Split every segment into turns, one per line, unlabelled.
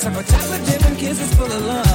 Chocolate chip and kisses full of love.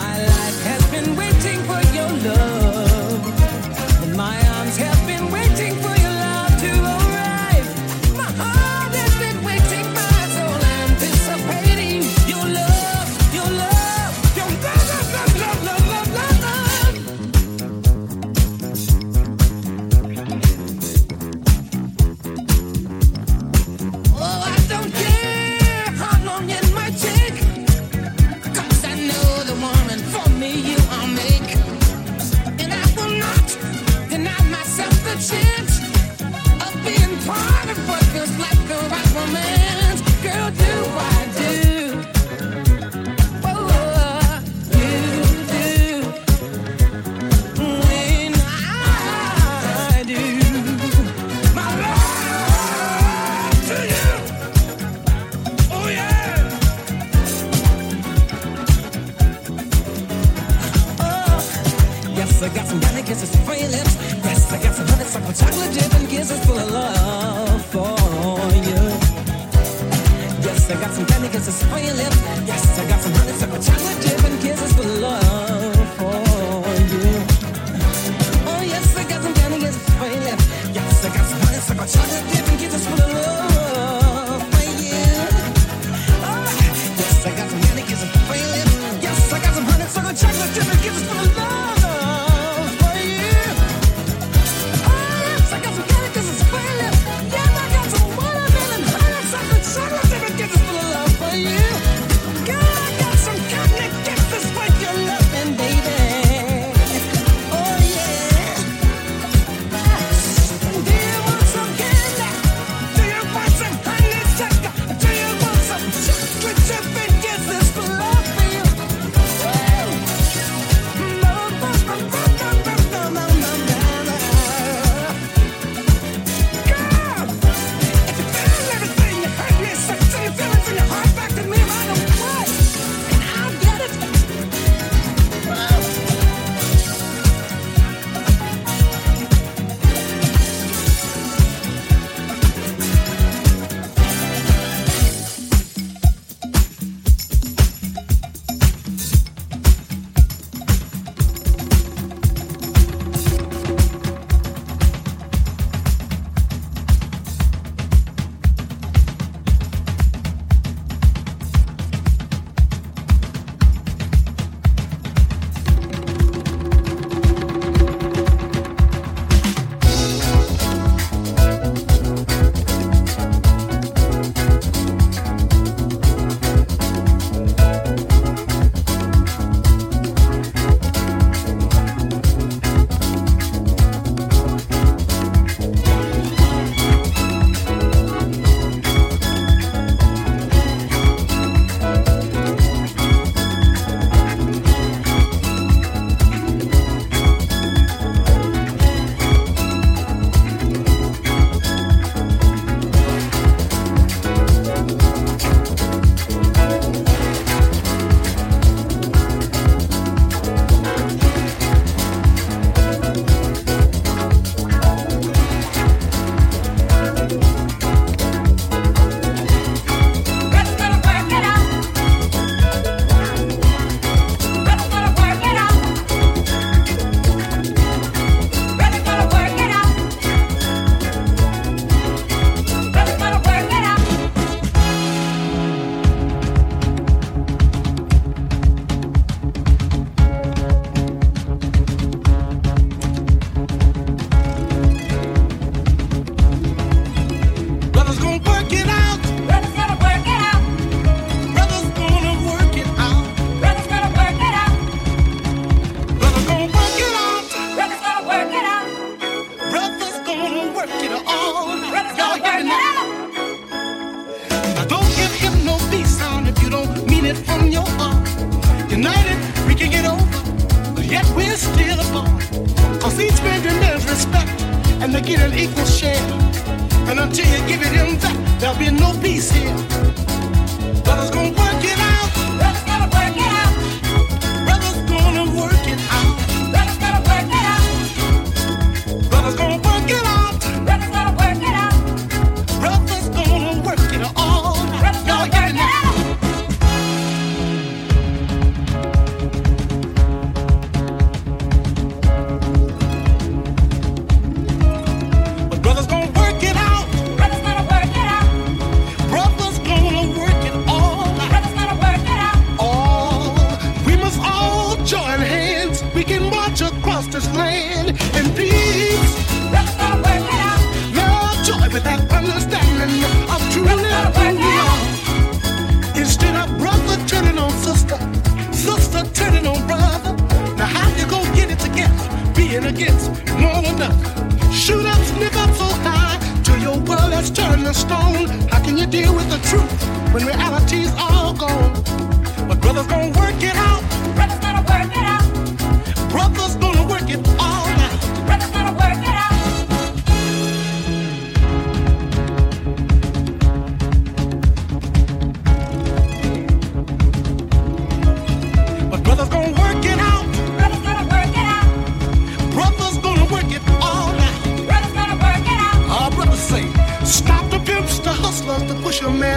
my life.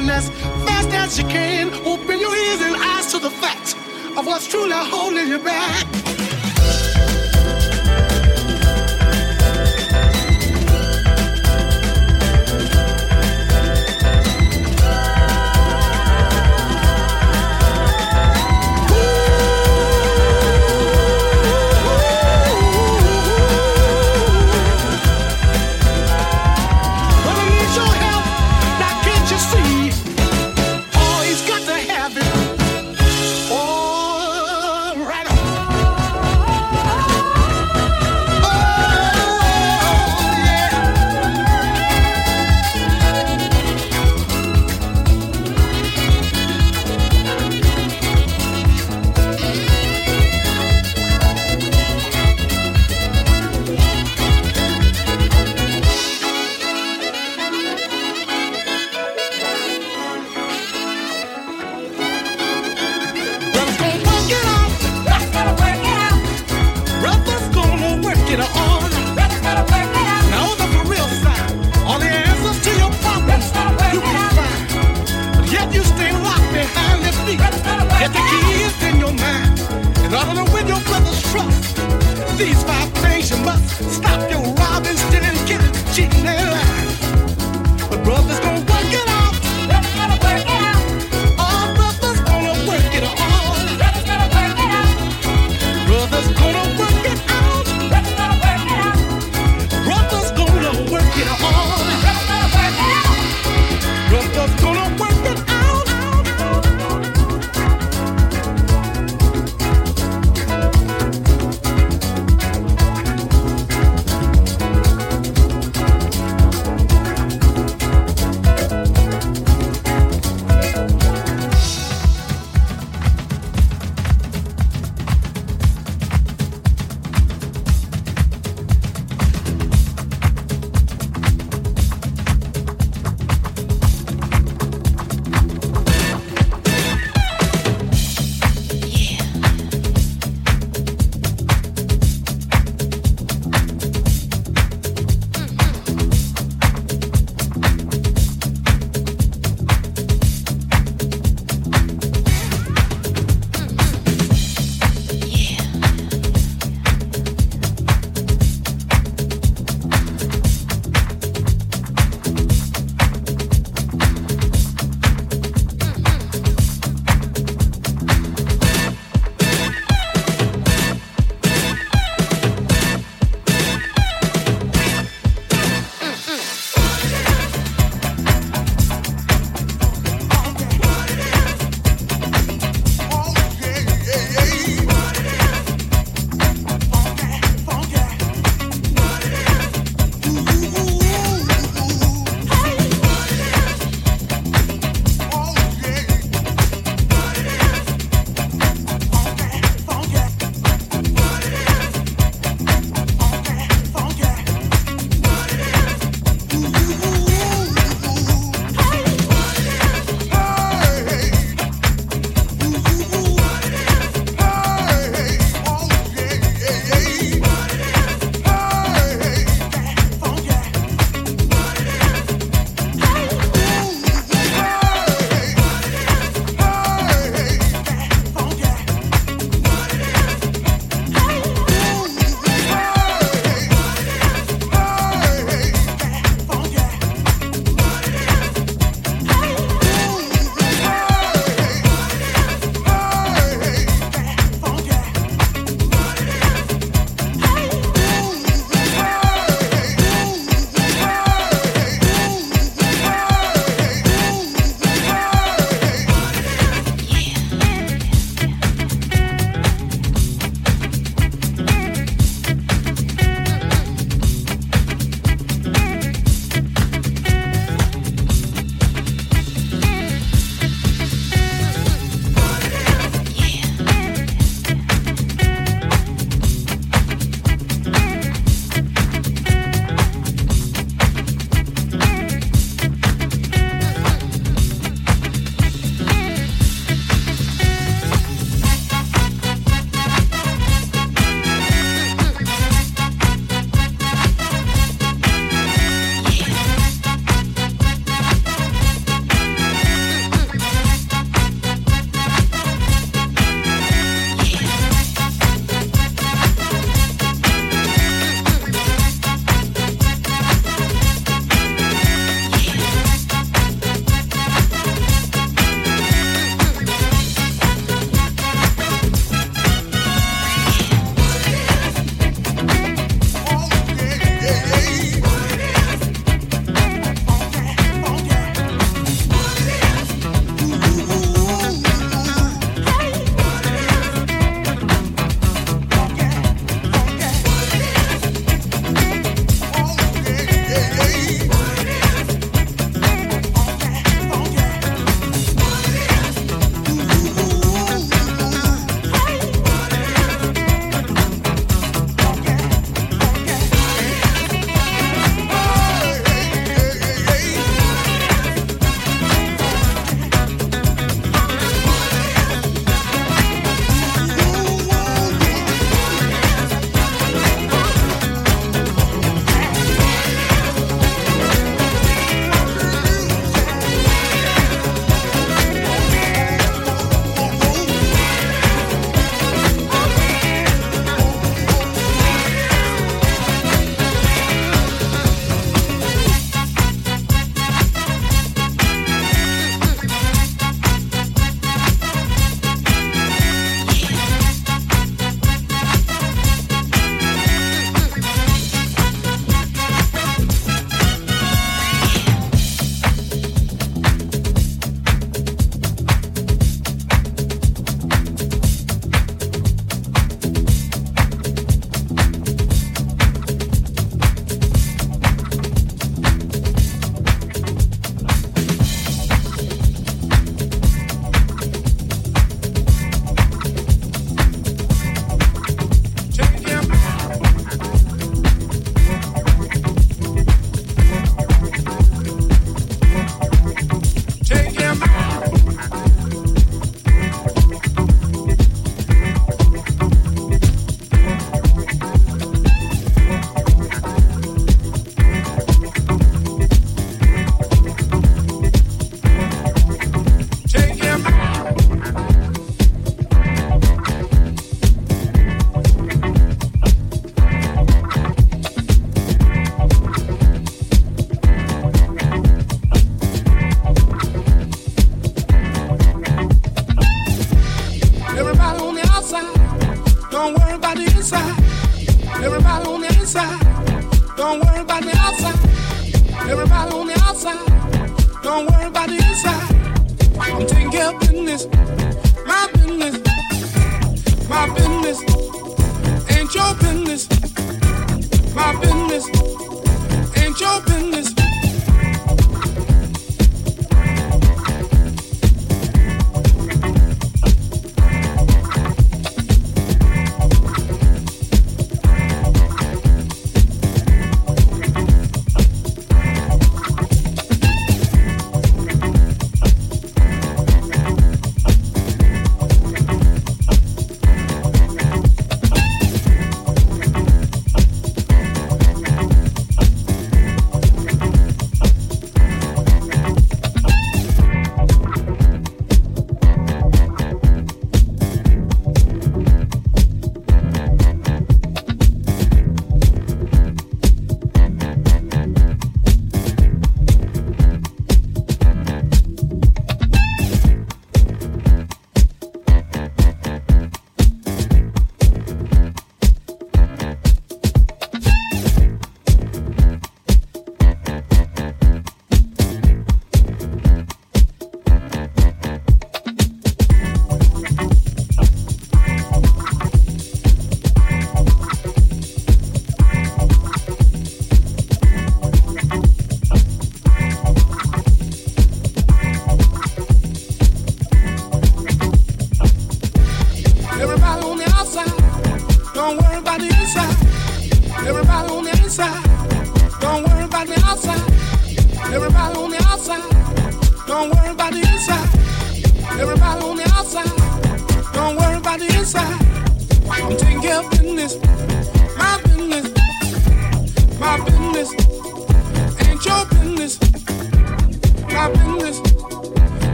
Man as fast as you can. Open your ears and eyes to the facts of what's truly holding you back.